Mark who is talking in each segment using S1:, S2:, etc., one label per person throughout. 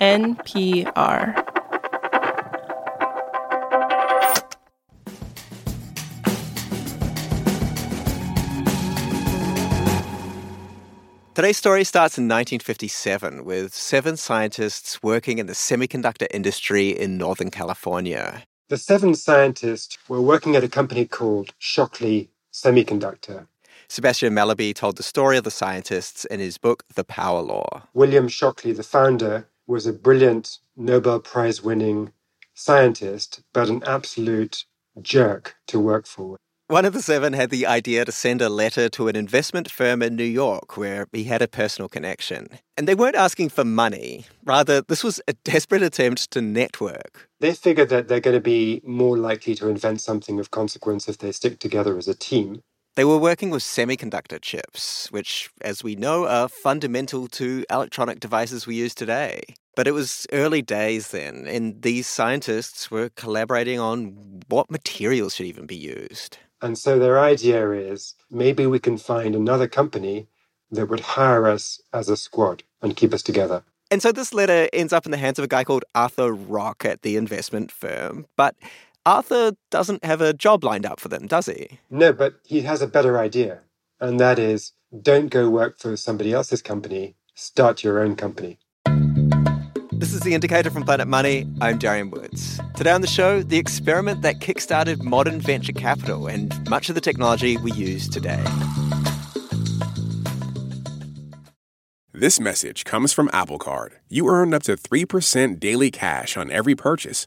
S1: NPR.
S2: Today's story starts in 1957 with seven scientists working in the semiconductor industry in Northern California.
S3: The seven scientists were working at a company called Shockley Semiconductor.
S2: Sebastian Mallaby told the story of the scientists in his book, The Power Law.
S3: William Shockley, the founder, was a brilliant Nobel Prize winning scientist, but an absolute jerk to work for.
S2: One of the seven had the idea to send a letter to an investment firm in New York where he had a personal connection. And they weren't asking for money. Rather, this was a desperate attempt to network.
S3: They figured that they're going to be more likely to invent something of consequence if they stick together as a team.
S2: They were working with semiconductor chips, which, as we know, are fundamental to electronic devices we use today. But it was early days then, and these scientists were collaborating on what materials should even be used.
S3: And so their idea is maybe we can find another company that would hire us as a squad and keep us together.
S2: And so this letter ends up in the hands of a guy called Arthur Rock at the investment firm. But Arthur doesn't have a job lined up for them, does he?
S3: No, but he has a better idea. And that is don't go work for somebody else's company, start your own company.
S2: This is The Indicator from Planet Money. I'm Darian Woods. Today on the show, the experiment that kickstarted modern venture capital and much of the technology we use today.
S4: This message comes from Apple Card. You earn up to 3% daily cash on every purchase.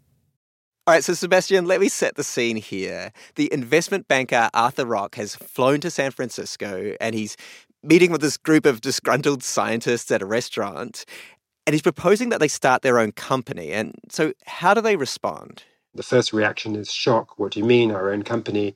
S2: All right, so Sebastian, let me set the scene here. The investment banker Arthur Rock has flown to San Francisco and he's meeting with this group of disgruntled scientists at a restaurant and he's proposing that they start their own company. And so, how do they respond?
S3: The first reaction is shock. What do you mean, our own company?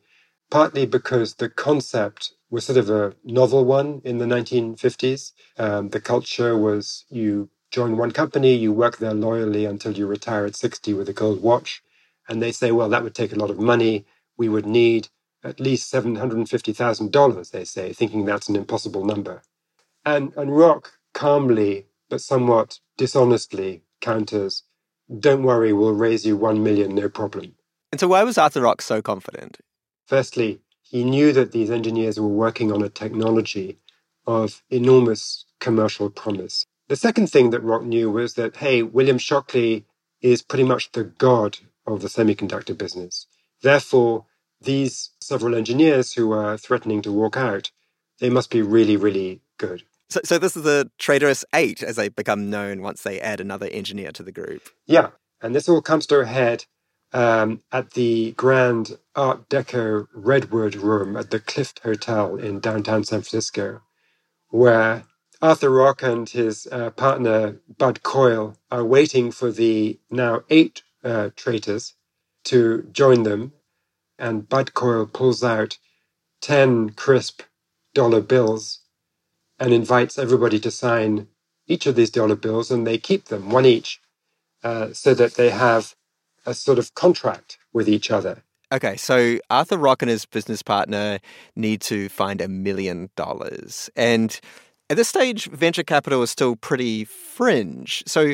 S3: Partly because the concept was sort of a novel one in the 1950s. Um, the culture was you join one company, you work there loyally until you retire at 60 with a gold watch. And they say, well, that would take a lot of money. We would need at least $750,000, they say, thinking that's an impossible number. And, and Rock calmly, but somewhat dishonestly, counters, don't worry, we'll raise you one million, no problem.
S2: And so, why was Arthur Rock so confident?
S3: Firstly, he knew that these engineers were working on a technology of enormous commercial promise. The second thing that Rock knew was that, hey, William Shockley is pretty much the god of the semiconductor business. Therefore, these several engineers who are threatening to walk out, they must be really, really good.
S2: So, so this is the traitorous eight, as they become known once they add another engineer to the group.
S3: Yeah, and this all comes to a head um, at the grand Art Deco Redwood Room at the Clift Hotel in downtown San Francisco, where Arthur Rock and his uh, partner Bud Coyle are waiting for the now eight uh, traitors to join them. And Bud Coyle pulls out 10 crisp dollar bills and invites everybody to sign each of these dollar bills, and they keep them, one each, uh, so that they have a sort of contract with each other.
S2: Okay, so Arthur Rock and his business partner need to find a million dollars. And at this stage, venture capital is still pretty fringe. So,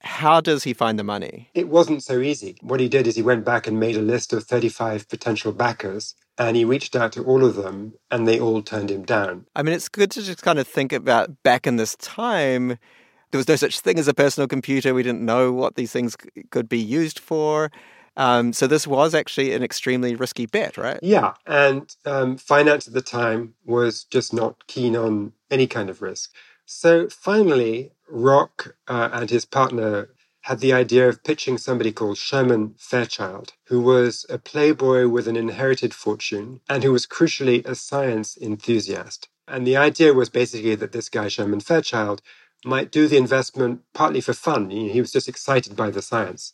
S2: how does he find the money?
S3: It wasn't so easy. What he did is he went back and made a list of 35 potential backers and he reached out to all of them and they all turned him down.
S2: I mean, it's good to just kind of think about back in this time. There was no such thing as a personal computer. We didn't know what these things could be used for. Um, so this was actually an extremely risky bet, right?
S3: Yeah, and um, finance at the time was just not keen on any kind of risk. So finally, Rock uh, and his partner had the idea of pitching somebody called Sherman Fairchild, who was a playboy with an inherited fortune and who was crucially a science enthusiast. And the idea was basically that this guy, Sherman Fairchild, might do the investment partly for fun. He was just excited by the science.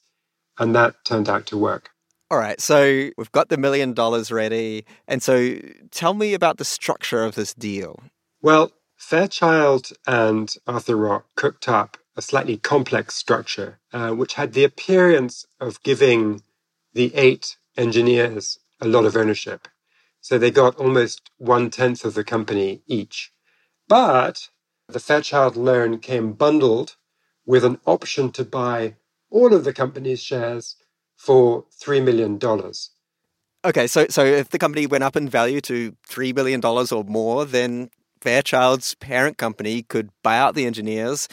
S3: And that turned out to work.
S2: All right, so we've got the million dollars ready. And so tell me about the structure of this deal.
S3: Well, Fairchild and Arthur Rock cooked up a slightly complex structure, uh, which had the appearance of giving the eight engineers a lot of ownership. So they got almost one tenth of the company each. But the Fairchild loan came bundled with an option to buy all of the company's shares for $3 million.
S2: Okay, so so if the company went up in value to $3 million or more, then Fairchild's parent company could buy out the engineers.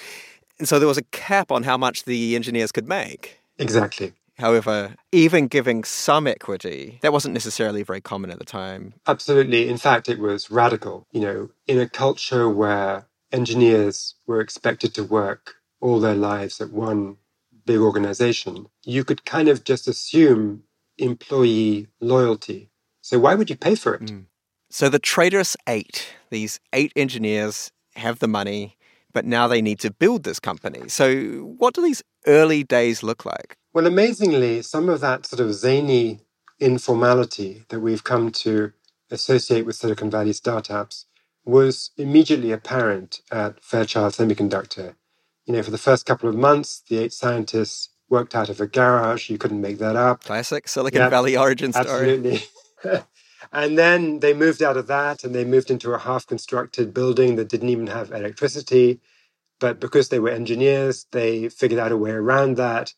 S2: And so there was a cap on how much the engineers could make.
S3: Exactly.
S2: However, even giving some equity, that wasn't necessarily very common at the time.
S3: Absolutely. In fact, it was radical. You know, in a culture where engineers were expected to work all their lives at one big organization, you could kind of just assume employee loyalty. So why would you pay for it? Mm.
S2: So the Traitorous Eight, these eight engineers have the money, but now they need to build this company. So what do these early days look like?
S3: Well, amazingly, some of that sort of zany informality that we've come to associate with Silicon Valley startups was immediately apparent at Fairchild Semiconductor. You know, for the first couple of months, the eight scientists worked out of a garage. You couldn't make that up.
S2: Classic Silicon yep, Valley origin story.
S3: Absolutely. and then they moved out of that and they moved into a half constructed building that didn't even have electricity. But because they were engineers, they figured out a way around that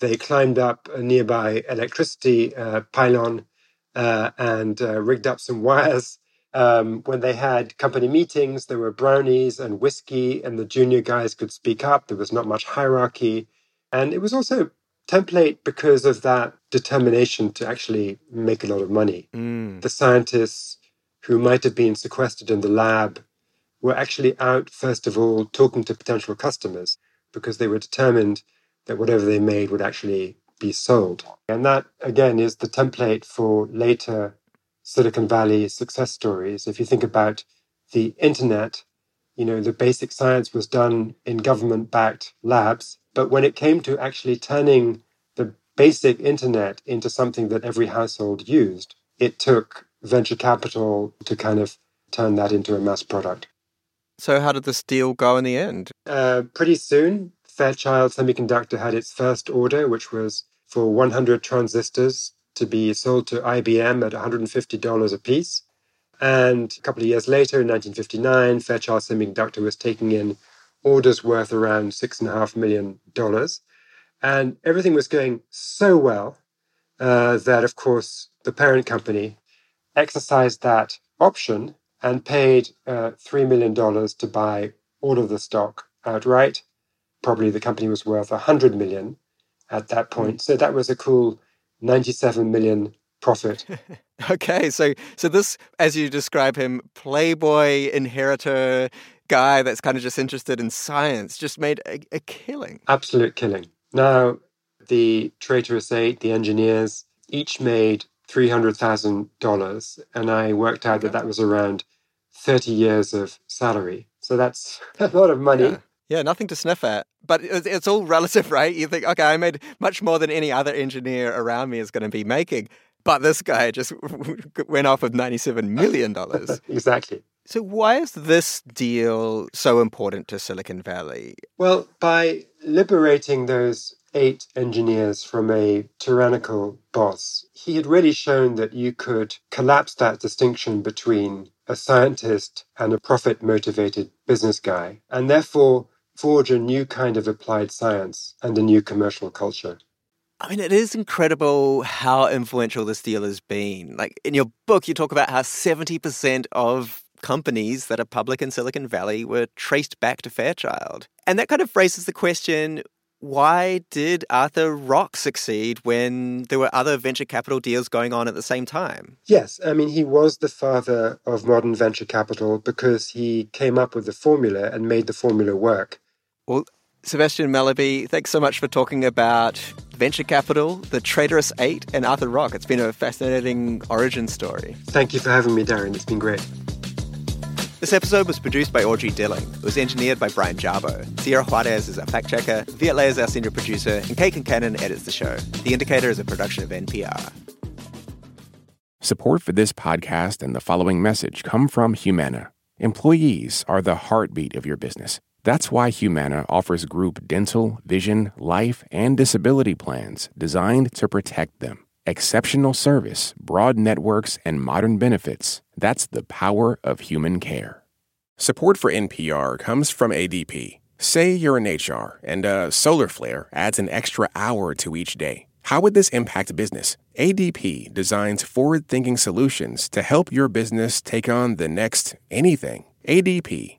S3: they climbed up a nearby electricity uh, pylon uh, and uh, rigged up some wires. Um, when they had company meetings, there were brownies and whiskey, and the junior guys could speak up. There was not much hierarchy. And it was also template because of that determination to actually make a lot of money. Mm. The scientists who might have been sequestered in the lab were actually out, first of all, talking to potential customers because they were determined that whatever they made would actually be sold. And that, again, is the template for later Silicon Valley success stories. If you think about the internet, you know, the basic science was done in government backed labs. But when it came to actually turning the basic internet into something that every household used, it took venture capital to kind of turn that into a mass product.
S2: So, how did this deal go in the end?
S3: Uh, pretty soon, Fairchild Semiconductor had its first order, which was for 100 transistors to be sold to IBM at $150 a piece. And a couple of years later, in 1959, Fairchild Semiconductor was taking in orders worth around $6.5 million. And everything was going so well uh, that, of course, the parent company exercised that option and paid uh, $3 million to buy all of the stock outright probably the company was worth 100 million at that hmm. point. So that was a cool 97 million profit.
S2: okay, so so this as you describe him playboy inheritor guy that's kind of just interested in science just made a, a killing.
S3: Absolute killing. Now the traitorous eight, the engineers, each made $300,000 and I worked out that that was around 30 years of salary. So that's a lot of money.
S2: Yeah. Yeah, nothing to sniff at. But it's all relative, right? You think, okay, I made much more than any other engineer around me is going to be making. But this guy just went off with $97 million.
S3: exactly.
S2: So, why is this deal so important to Silicon Valley?
S3: Well, by liberating those eight engineers from a tyrannical boss, he had really shown that you could collapse that distinction between a scientist and a profit motivated business guy. And therefore, forge a new kind of applied science and a new commercial culture.
S2: I mean, it is incredible how influential this deal has been. Like in your book, you talk about how 70% of companies that are public in Silicon Valley were traced back to Fairchild. And that kind of raises the question why did Arthur Rock succeed when there were other venture capital deals going on at the same time?
S3: Yes, I mean, he was the father of modern venture capital because he came up with the formula and made the formula work.
S2: Well, Sebastian Mallaby, thanks so much for talking about venture capital, the Traitorous Eight, and Arthur Rock. It's been a fascinating origin story.
S3: Thank you for having me, Darren. It's been great.
S2: This episode was produced by Audrey Dilling. It was engineered by Brian Jarboe. Sierra Juarez is our fact checker, Viet Le is our senior producer, and Kate Concannon edits the show. The Indicator is a production of NPR.
S4: Support for this podcast and the following message come from Humana. Employees are the heartbeat of your business. That's why Humana offers group dental, vision, life, and disability plans designed to protect them. Exceptional service, broad networks, and modern benefits. That's the power of human care. Support for NPR comes from ADP. Say you're in HR and a solar flare adds an extra hour to each day. How would this impact business? ADP designs forward thinking solutions to help your business take on the next anything. ADP,